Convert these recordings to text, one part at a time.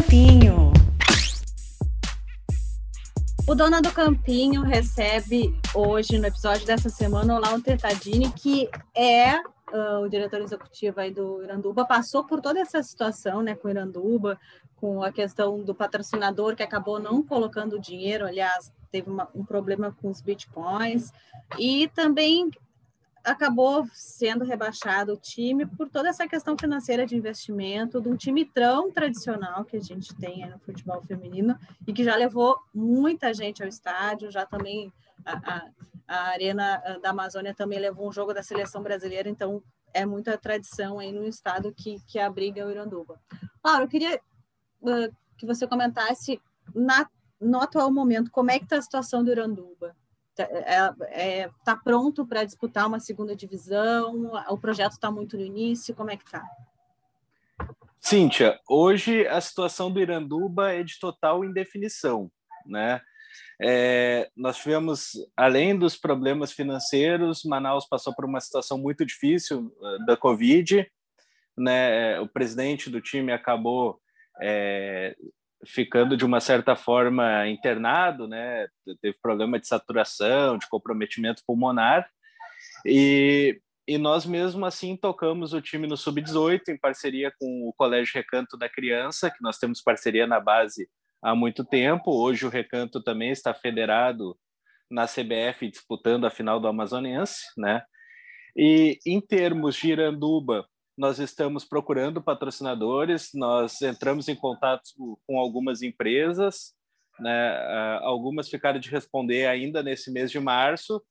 Campinho. O Dona do Campinho recebe hoje, no episódio dessa semana, o Lauro Tadini, que é uh, o diretor executivo aí do Iranduba, passou por toda essa situação né, com o Iranduba, com a questão do patrocinador que acabou não colocando dinheiro, aliás, teve uma, um problema com os bitcoins, e também acabou sendo rebaixado o time por toda essa questão financeira de investimento de um time tão tradicional que a gente tem no futebol feminino e que já levou muita gente ao estádio, já também a, a, a Arena da Amazônia também levou um jogo da seleção brasileira, então é muita tradição aí no estado que, que abriga o Iranduba. Laura, eu queria uh, que você comentasse na, no atual momento como é que está a situação do Iranduba está é, é, tá pronto para disputar uma segunda divisão? O projeto está muito no início? Como é que está? Cíntia, hoje a situação do Iranduba é de total indefinição, né? É, nós tivemos, além dos problemas financeiros, Manaus passou por uma situação muito difícil uh, da Covid, né? O presidente do time acabou é, ficando de uma certa forma internado, né? Teve problema de saturação, de comprometimento pulmonar. E, e nós mesmo assim tocamos o time no sub-18 em parceria com o Colégio Recanto da Criança, que nós temos parceria na base há muito tempo. Hoje o Recanto também está federado na CBF disputando a final do Amazonense, né? E em termos de Iranduba, nós estamos procurando patrocinadores, nós entramos em contato com algumas empresas, né? Ah, algumas ficaram de responder ainda nesse mês de março,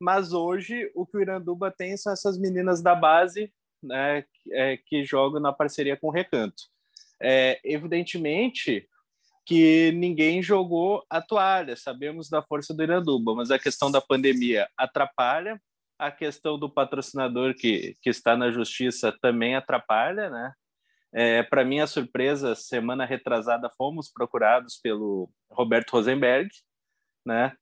mas hoje o que o Iranduba tem são essas meninas da base né, é, que jogam na parceria com o Recanto. É, evidentemente que ninguém jogou a toalha, sabemos da força do Iranduba, mas a questão da pandemia atrapalha, a questão do patrocinador que, que está na justiça também atrapalha, né? É, Para minha surpresa, semana retrasada fomos procurados pelo Roberto Rosenberg, né?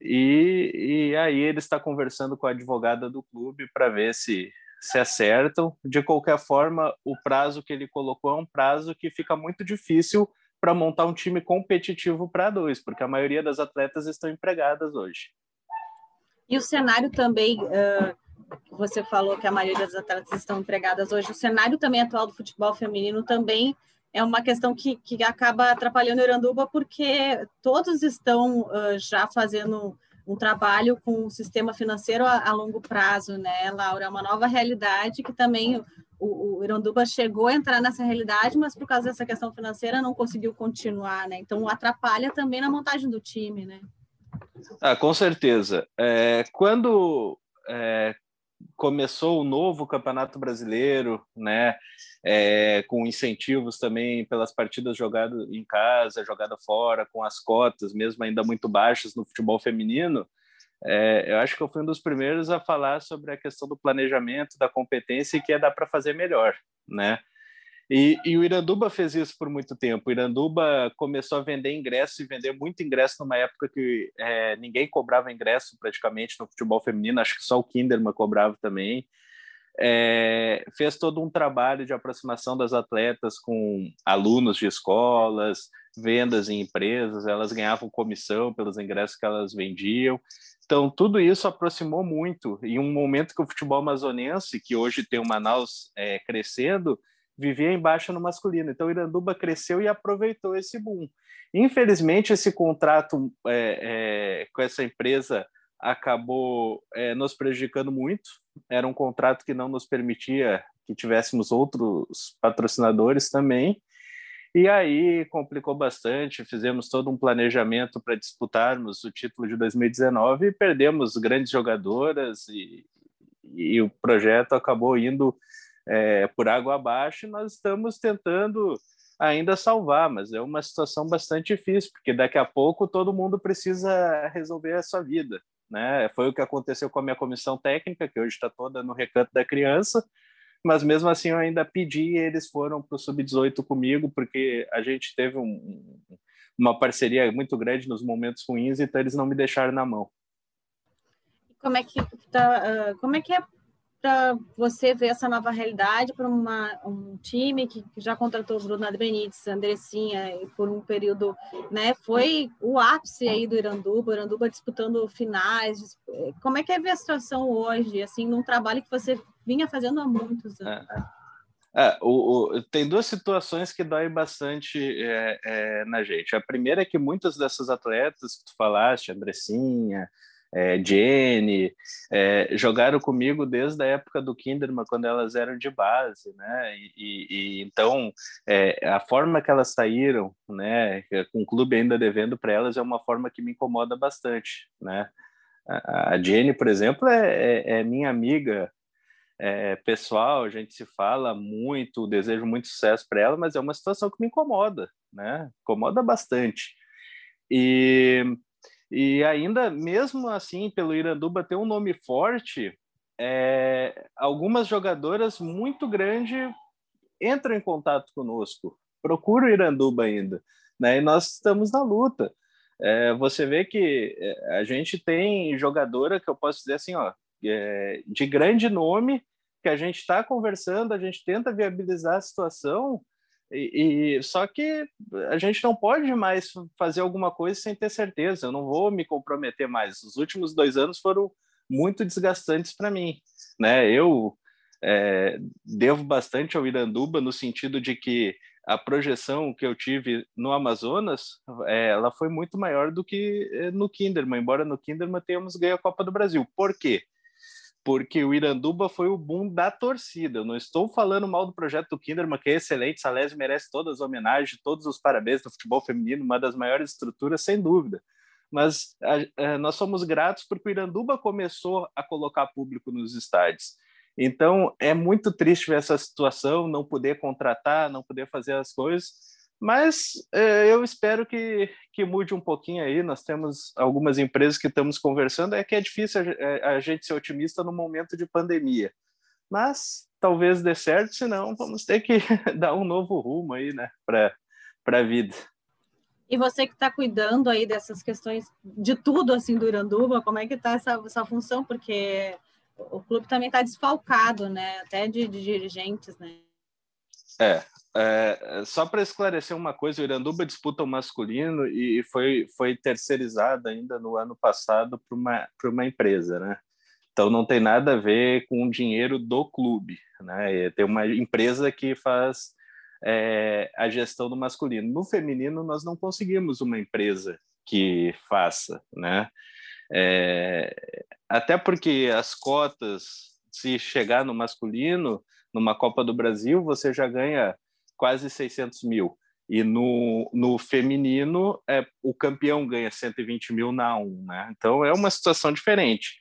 E, e aí ele está conversando com a advogada do clube para ver se se acertam. De qualquer forma, o prazo que ele colocou é um prazo que fica muito difícil para montar um time competitivo para dois, porque a maioria das atletas estão empregadas hoje. E o cenário também, uh, você falou que a maioria das atletas estão empregadas hoje, o cenário também atual do futebol feminino também é uma questão que, que acaba atrapalhando o Iranduba, porque todos estão uh, já fazendo um trabalho com o sistema financeiro a, a, longo prazo, né, Laura? É uma nova realidade que também o, o, Iranduba chegou a entrar nessa realidade, mas por causa dessa questão financeira não conseguiu continuar, né? Então atrapalha também na montagem do time, né? Ah, com certeza. É, quando é, começou o novo Campeonato Brasileiro, né, é, com incentivos também pelas partidas jogadas em casa, jogada fora, com as cotas, mesmo ainda muito baixas no futebol feminino, é, eu acho que eu fui um dos primeiros a falar sobre a questão do planejamento, da competência e que é dá para fazer melhor, né? E, e, o Iranduba fez isso por muito tempo. O Iranduba começou a vender ingresso e vender muito ingresso numa época que é, ninguém cobrava ingresso praticamente no futebol feminino, acho que só o Kinderman cobrava também. É, fez todo um trabalho de aproximação das atletas com alunos de escolas, vendas em empresas, elas ganhavam comissão pelos ingressos que elas vendiam. Então, tudo isso aproximou muito. E um momento que o futebol amazonense, que hoje tem o Manaus é, crescendo, vivia embaixo no masculino. Então, Iranduba cresceu e aproveitou esse boom. Infelizmente, esse contrato é, é, com essa empresa acabou é, nos prejudicando muito. Era um contrato que não nos permitia que tivéssemos outros patrocinadores também. E aí complicou bastante, fizemos todo um planejamento para disputarmos o título de 2019 e perdemos grandes jogadoras e, e o projeto acabou indo é, por água abaixo, nós estamos tentando ainda salvar, mas é uma situação bastante difícil, porque daqui a pouco todo mundo precisa resolver a sua vida. Né? Foi o que aconteceu com a minha comissão técnica, que hoje está toda no recanto da criança, mas mesmo assim eu ainda pedi e eles foram para o Sub-18 comigo, porque a gente teve um, uma parceria muito grande nos momentos ruins, então eles não me deixaram na mão. Como é que, tá, uh, como é, que é para você ver essa nova realidade para um time que, que já contratou o Bruno Benítez, Andressinha, por um período, né? Foi o ápice aí do Iranduba, Iranduba disputando finais. Como é que é ver a situação hoje, assim, num trabalho que você vinha fazendo há muitos anos? É. É, o, o, tem duas situações que doem bastante é, é, na gente. A primeira é que muitas dessas atletas que tu falaste, Andressinha, é, Jenny, é, jogaram comigo desde a época do Kinderman, quando elas eram de base, né? E, e então é, a forma que elas saíram, né, com o clube ainda devendo para elas, é uma forma que me incomoda bastante, né? A, a Jenny, por exemplo, é, é, é minha amiga é, pessoal, a gente se fala muito, desejo muito sucesso para ela, mas é uma situação que me incomoda, né? Incomoda bastante. E e ainda, mesmo assim, pelo Iranduba ter um nome forte, é, algumas jogadoras muito grandes entram em contato conosco, procuram o Iranduba ainda, né? E nós estamos na luta. É, você vê que é, a gente tem jogadora que eu posso dizer assim, ó, é, de grande nome, que a gente está conversando, a gente tenta viabilizar a situação, e, e, só que a gente não pode mais fazer alguma coisa sem ter certeza. Eu não vou me comprometer mais. Os últimos dois anos foram muito desgastantes para mim, né? Eu é, devo bastante ao Iranduba no sentido de que a projeção que eu tive no Amazonas, é, ela foi muito maior do que é, no Kinderman, embora no Kinderman tenhamos ganho a Copa do Brasil. Por quê? Porque o Iranduba foi o boom da torcida. Eu não estou falando mal do projeto do Kinderman, que é excelente, Salésio merece todas as homenagens, todos os parabéns do futebol feminino, uma das maiores estruturas, sem dúvida. Mas a, a, nós somos gratos porque o Iranduba começou a colocar público nos estádios. Então, é muito triste ver essa situação, não poder contratar, não poder fazer as coisas, mas é, eu espero que, que mude um pouquinho aí. Nós temos algumas empresas que estamos conversando. É que é difícil a, é, a gente ser otimista no momento de pandemia. Mas talvez dê certo, senão vamos ter que dar um novo rumo aí, né, para a vida. E você que está cuidando aí dessas questões de tudo assim do Iranduba, como é que está essa, essa função? Porque o clube também está desfalcado, né? Até de, de dirigentes, né? É, é, só para esclarecer uma coisa, o Iranduba disputa o masculino e foi, foi terceirizado ainda no ano passado para uma, uma empresa, né? Então não tem nada a ver com o dinheiro do clube, né? Tem uma empresa que faz é, a gestão do masculino. No feminino nós não conseguimos uma empresa que faça, né? É, até porque as cotas, se chegar no masculino, numa Copa do Brasil, você já ganha quase 600 mil. E no, no feminino, é, o campeão ganha 120 mil na um, né? Então é uma situação diferente.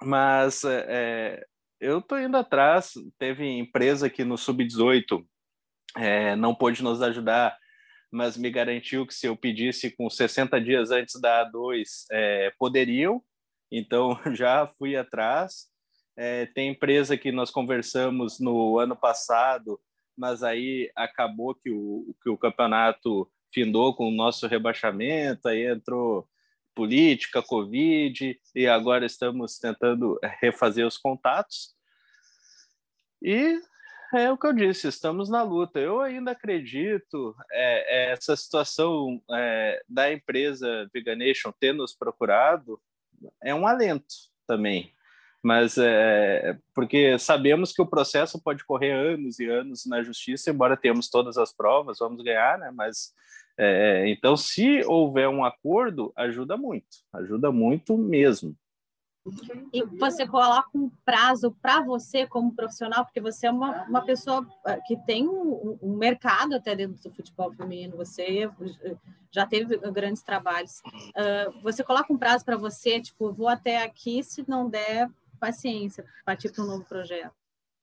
Mas é, é eu estou indo atrás. Teve empresa que no Sub-18 é, não pôde nos ajudar, mas me garantiu que se eu pedisse com 60 dias antes da A2, é, poderiam. Então já fui atrás. É, tem empresa que nós conversamos no ano passado mas aí acabou que o, que o campeonato findou com o nosso rebaixamento, aí entrou política, Covid, e agora estamos tentando refazer os contatos. E é o que eu disse, estamos na luta. Eu ainda acredito é, é essa situação é, da empresa Veganation ter nos procurado é um alento também mas é, porque sabemos que o processo pode correr anos e anos na justiça, embora tenhamos todas as provas, vamos ganhar, né? Mas é, então, se houver um acordo, ajuda muito, ajuda muito mesmo. E você coloca um prazo para você como profissional, porque você é uma, uma pessoa ah, que tem um, um, mercado até dentro do futebol feminino, você já teve grandes trabalhos. Uh, você coloca um prazo para você, tipo, vou até aqui, se não der, paciência, partir para um novo projeto?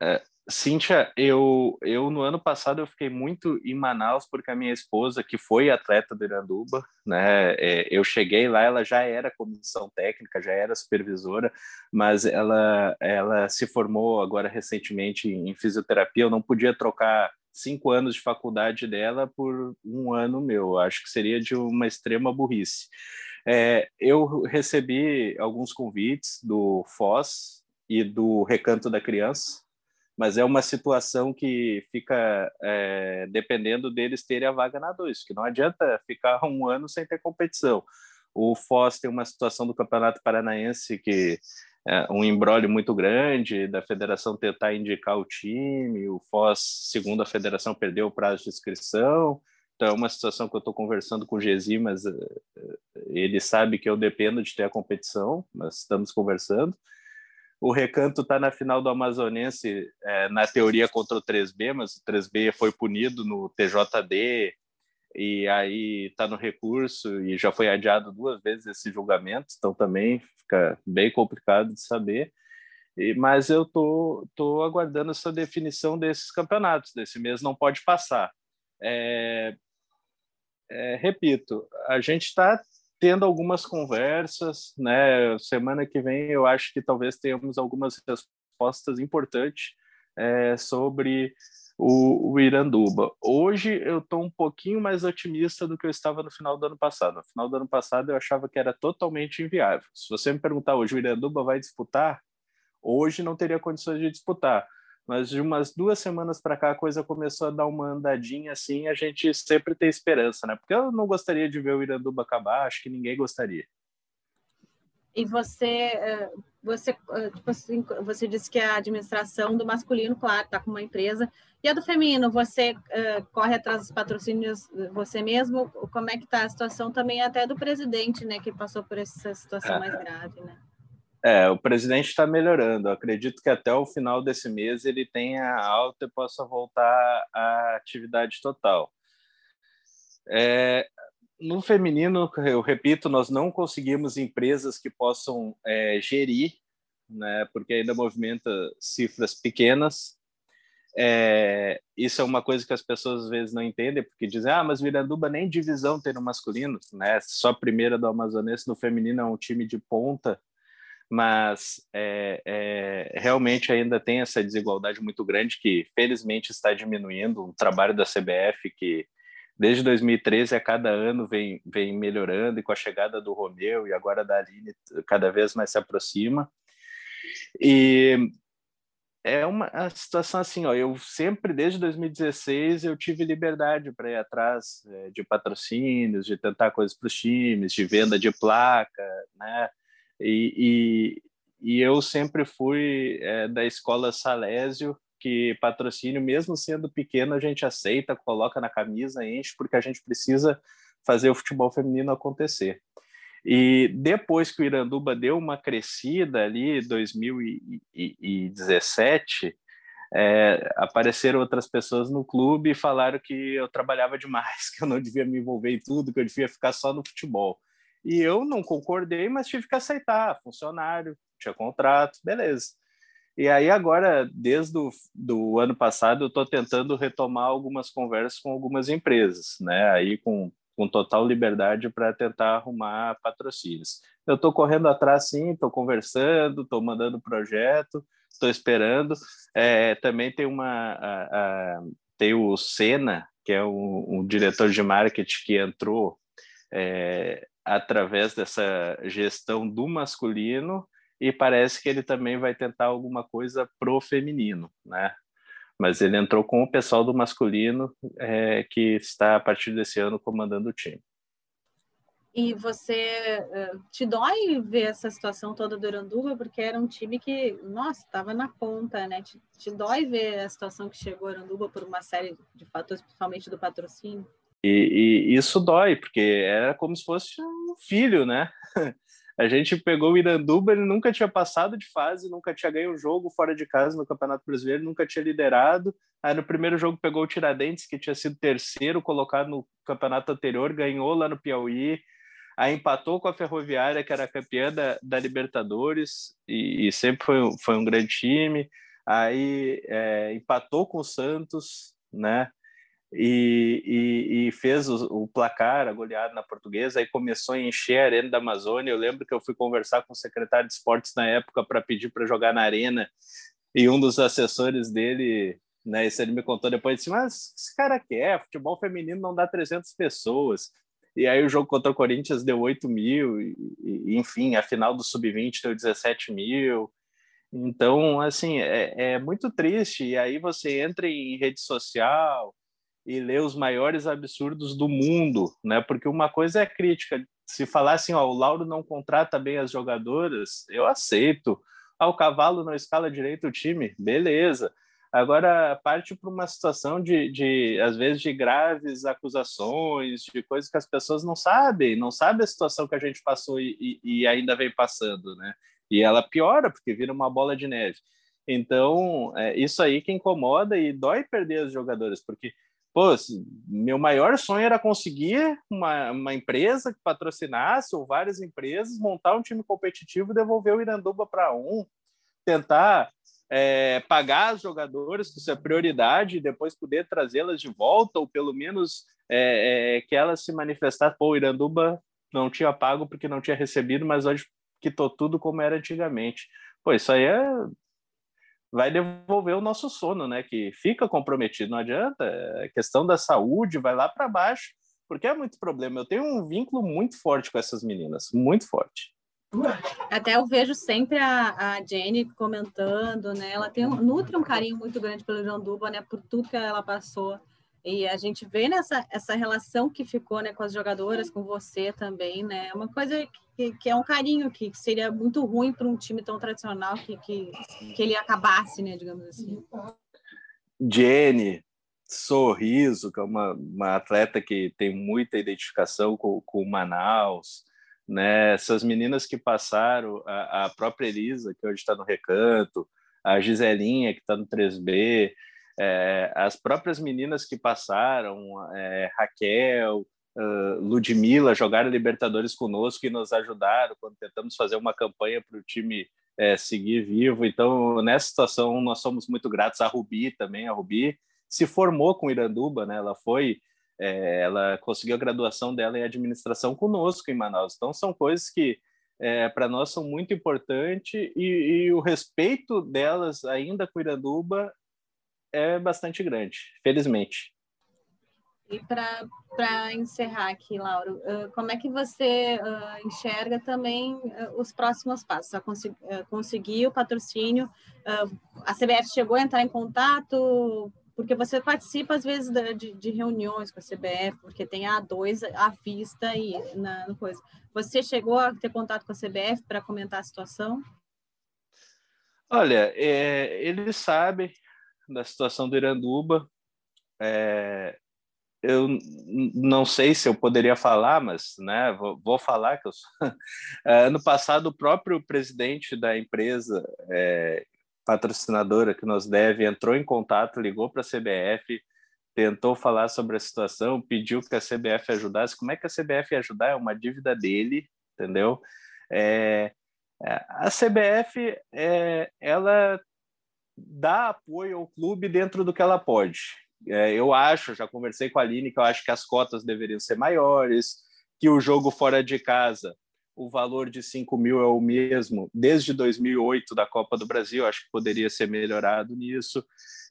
É, Cíntia, eu, eu no ano passado eu fiquei muito em Manaus porque a minha esposa, que foi atleta do Iranduba, né, é, eu cheguei lá, ela já era comissão técnica, já era supervisora, mas ela, ela se formou agora recentemente em fisioterapia, eu não podia trocar cinco anos de faculdade dela por um ano meu, acho que seria de uma extrema burrice. É, eu recebi alguns convites do Foz, e do Recanto da Criança, mas é uma situação que fica é, dependendo deles terem a vaga na 2, que não adianta ficar um ano sem ter competição. O Foz tem uma situação do Campeonato Paranaense que é um embrólio muito grande da federação tentar indicar o time, o Foz, segundo a federação, perdeu o prazo de inscrição, então é uma situação que eu estou conversando com o Gesi, mas uh, ele sabe que eu dependo de ter a competição, mas estamos conversando. O Recanto está na final do Amazonense, é, na teoria contra o 3B, mas o 3B foi punido no TJD e aí está no recurso e já foi adiado duas vezes esse julgamento, então também fica bem complicado de saber. E, mas eu tô, tô aguardando essa definição desses campeonatos. Desse mês não pode passar. É, é, repito, a gente está tendo algumas conversas, né? Semana que vem eu acho que talvez tenhamos algumas respostas importantes é, sobre o, o, Iranduba. Hoje eu estou um pouquinho mais otimista do que eu estava no final do ano passado. No final do ano passado eu achava que era totalmente inviável. Se você me perguntar hoje o Iranduba vai disputar, hoje não teria condições de disputar mas de umas duas semanas para cá a coisa começou a dar uma andadinha assim, a gente sempre tem esperança, né? Porque eu não gostaria de ver o Iranduba acabar, acho que ninguém gostaria. E você, eh, você, eh, tipo assim, você disse que a administração do masculino, claro, está com uma empresa, e a do feminino, você uh, corre atrás dos patrocínios você mesmo? Como é que está a situação também até do presidente, né, que passou por essa situação é. mais grave, né? É, o presidente está melhorando. Eu acredito que até o final desse mês ele tenha alta e possa voltar à atividade total. É, no feminino, eu repito, nós não conseguimos empresas que possam é, gerir, né, porque ainda movimenta cifras pequenas. É, isso é uma coisa que as pessoas às vezes não entendem, porque dizem, ah, mas Miranduba nem divisão tem no masculino, né? Só primeira do Amazonense, no feminino é um time de ponta mas é, é, realmente ainda tem essa desigualdade muito grande que felizmente está diminuindo. O trabalho da CBF que desde 2013 a cada ano vem, vem melhorando e com a chegada do Romeu e agora da Aline cada vez mais se aproxima. E é uma situação assim, ó, eu sempre desde 2016 eu tive liberdade para ir atrás é, de patrocínios, de tentar coisas para os times, de venda de placa, né? E, e, e eu sempre fui é, da escola Salésio, que patrocínio, mesmo sendo pequeno, a gente aceita, coloca na camisa, enche, porque a gente precisa fazer o futebol feminino acontecer. E depois que o Iranduba deu uma crescida ali, 2017, é, apareceram outras pessoas no clube e falaram que eu trabalhava demais, que eu não devia me envolver em tudo, que eu devia ficar só no futebol. E eu não concordei, mas tive que aceitar. Funcionário, tinha contrato, beleza. E aí agora, desde o do ano passado, eu estou tentando retomar algumas conversas com algumas empresas, né? Aí com, com total liberdade para tentar arrumar patrocínios. Eu estou correndo atrás, sim, estou conversando, estou mandando projeto, estou esperando. É, também tem uma a, a, tem o Senna, que é um, um diretor de marketing que entrou é, através dessa gestão do masculino e parece que ele também vai tentar alguma coisa pro feminino, né? Mas ele entrou com o pessoal do masculino é, que está a partir desse ano comandando o time. E você eh, te dói ver essa situação toda do Iranduba, porque era um time que, nossa, estava na ponta, né? Te, te dói ver a situação que chegou a Iranduba por uma série de fatores, principalmente do patrocínio? E, e, isso dói, porque era como se fosse filho, né? A gente pegou o Iranduba, ele nunca tinha passado de fase, nunca tinha ganho um jogo fora de casa no Campeonato Brasileiro, nunca tinha liderado. Aí no primeiro jogo pegou o Tiradentes, que tinha sido terceiro colocado no campeonato anterior, ganhou lá no Piauí. Aí empatou com a Ferroviária, que era campeã da, da Libertadores, e, e, sempre foi, foi um grande time. Aí é, empatou com o Santos, né? E, e, e fez o, o, placar, a goleada na portuguesa, aí começou a encher a Arena da Amazônia. Eu lembro que eu fui conversar com o secretário de esportes na época para pedir para jogar na Arena, e um dos assessores dele, né, isso ele me contou depois, disse, mas esse cara quer, futebol feminino não dá 300 pessoas. E aí o jogo contra o Corinthians deu 8 mil, e, e enfim, a final do Sub-20 deu 17 mil, Então, assim, é, é muito triste. E aí você entra em rede social e lê os maiores absurdos do mundo, né? Porque uma coisa é crítica. Se falar assim, ó, o Lauro não contrata bem as jogadoras, eu aceito. Ah, o cavalo não escala direito o time, beleza. Agora parte para uma situação de, de, às vezes, de graves acusações, de coisas que as pessoas não sabem, não sabem a situação que a gente passou e, e, e ainda vem passando, né? E ela piora porque vira uma bola de neve. Então, é isso aí que incomoda e dói perder os jogadores, porque pô, meu maior sonho era conseguir uma, uma empresa que patrocinasse, ou várias empresas, montar um time competitivo e devolver o Iranduba para um, tentar é, pagar os jogadores, que isso é prioridade, e depois poder trazê-las de volta, ou pelo menos é, é, que elas se manifestassem. Pô, o Iranduba não tinha pago porque não tinha recebido, mas hoje quitou tudo como era antigamente. Pô, isso aí é vai devolver o nosso sono, né? Que fica comprometido, não adianta. A é questão da saúde vai lá para baixo, porque é muito problema. Eu tenho um vínculo muito forte com essas meninas, muito forte. Até eu vejo sempre a, a Jenny comentando, né? Ela tem nutre um carinho muito grande pelo Janduba, né? Por tudo que ela passou. E a gente vê nessa essa relação que ficou, né, com as jogadoras, com você também, né? É uma coisa que, que é um carinho que, que seria muito ruim para um time tão tradicional que, que, que ele acabasse, né, digamos assim. Jenny, Sorriso, que é uma, uma atleta que tem muita identificação com, com Manaus, né? Essas meninas que passaram, a, a própria Elisa, que hoje está no Recanto, a Giselinha, que está no 3B, é, as próprias meninas que passaram, é, Raquel, uh, Ludmilla, jogaram Libertadores conosco e nos ajudaram quando tentamos fazer uma campanha para o time é, seguir vivo. Então, nessa situação, nós somos muito gratos. A Rubi também, a Rubi se formou com Iranduba, né? Ela foi é, ela conseguiu a graduação dela em administração conosco em Manaus. Então, são coisas que é, para nós são muito importantes e, e, o respeito delas ainda com Iranduba é bastante grande, felizmente. E para encerrar aqui, Lauro, como é que você uh, enxerga também uh, os próximos passos? A consegui, conseguir o patrocínio, a CBF chegou a entrar em contato porque você participa às vezes de, de, reuniões com a CBF, porque tem a A2 à vista e na, coisa. Você chegou a ter contato com a CBF para comentar a situação? Olha, é, eles sabem da situação do Iranduba. É, eu não sei se eu poderia falar, mas né, vou, vou falar que eu sou... É, ano passado o próprio presidente da empresa é, patrocinadora que nos deve entrou em contato, ligou para a CBF, tentou falar sobre a situação, pediu que a CBF ajudasse. Como é que a CBF ia ajudar? É uma dívida dele, entendeu? É, é a CBF, é, ela dá apoio ao clube dentro do que ela pode. É, eu acho, já conversei com a Aline, que eu acho que as cotas deveriam ser maiores, que o jogo fora de casa o valor de 5 mil é o mesmo desde 2008 da Copa do Brasil, acho que poderia ser melhorado nisso.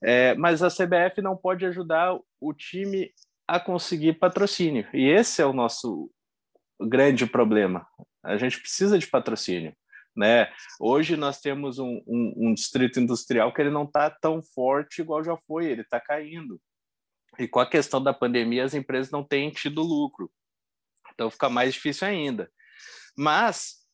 É, mas a CBF não pode ajudar o time a conseguir patrocínio, e esse é o nosso grande problema. A gente precisa de patrocínio. Né? Hoje nós temos um, um, um distrito industrial que ele não está tão forte igual já foi, ele está caindo. E com a questão da pandemia, as empresas não têm tido lucro. Então fica mais difícil ainda. Mas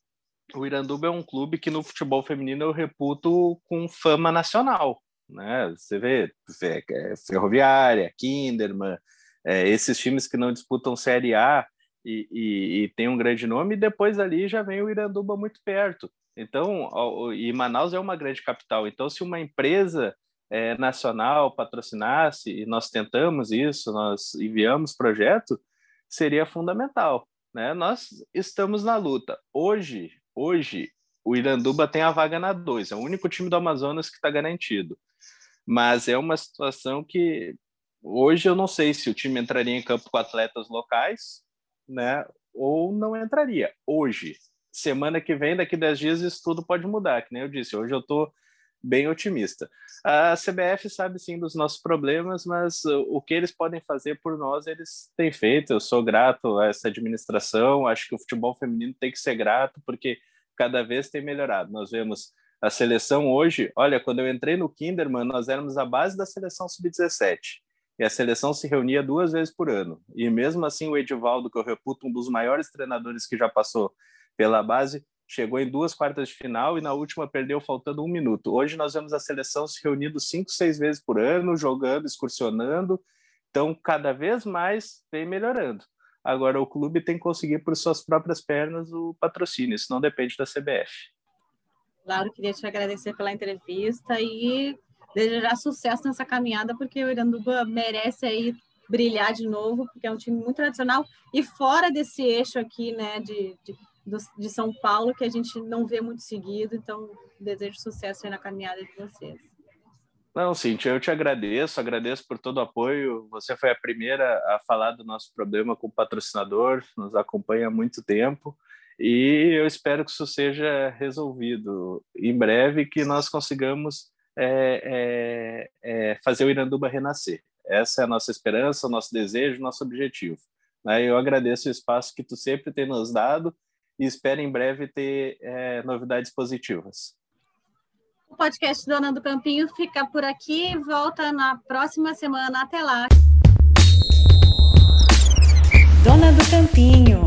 o Iranduba é um clube que no futebol feminino eu reputo com fama nacional. Né? Você vê, é, Ferroviária, Kinderman, é, esses times que não disputam Série A e, e, e tem um grande nome, e depois ali já vem o Iranduba muito perto. Então, e Manaus é uma grande capital. Então, se uma empresa é, nacional patrocinasse, e nós tentamos isso, nós enviamos projeto, seria fundamental. Né? Nós estamos na luta. Hoje, hoje o Iranduba tem a vaga na 2, é o único time do Amazonas que está garantido. Mas é uma situação que hoje eu não sei se o time entraria em campo com atletas locais, né? Ou não entraria. Hoje, semana que vem, daqui 10 dias, isso tudo pode mudar, que nem eu disse. Hoje eu estou bem otimista. A CBF sabe sim dos nossos problemas, mas o que eles podem fazer por nós, eles têm feito. Eu sou grato a essa administração, acho que o futebol feminino tem que ser grato, porque cada vez tem melhorado. Nós vemos A seleção hoje, olha, quando eu entrei no Kinderman, nós éramos a base da seleção sub-17. E a seleção se reunia duas vezes por ano. E mesmo assim, o Edivaldo, que eu reputo um dos maiores treinadores que já passou pela base, chegou em duas quartas de final e na última perdeu faltando um minuto. Hoje nós vemos a seleção se reunindo cinco, seis vezes por ano, jogando, excursionando. Então, cada vez mais vem melhorando. Agora, o clube tem que conseguir por suas próprias pernas o patrocínio, isso não depende da CBF. Claro, queria te agradecer pela entrevista e desejar sucesso nessa caminhada, porque o Iranduba merece aí brilhar de novo, porque é um time muito tradicional e fora desse eixo aqui, né, de, de, de São Paulo, que a gente não vê muito seguido. Então, desejo sucesso aí na caminhada de vocês. Não, Cintia, eu te agradeço, agradeço por todo o apoio. Você foi a primeira a falar do nosso problema com o patrocinador, nos acompanha há muito tempo e eu espero que isso seja resolvido em breve, que nós consigamos é, é, é, fazer o Iranduba renascer. Essa é a nossa esperança, o nosso desejo, o nosso objetivo. Né? Eu agradeço o espaço que tu sempre tem nos dado e espero em breve ter é, novidades positivas. O podcast Dona do Campinho fica por aqui, volta na próxima semana. Até lá. Dona do Campinho.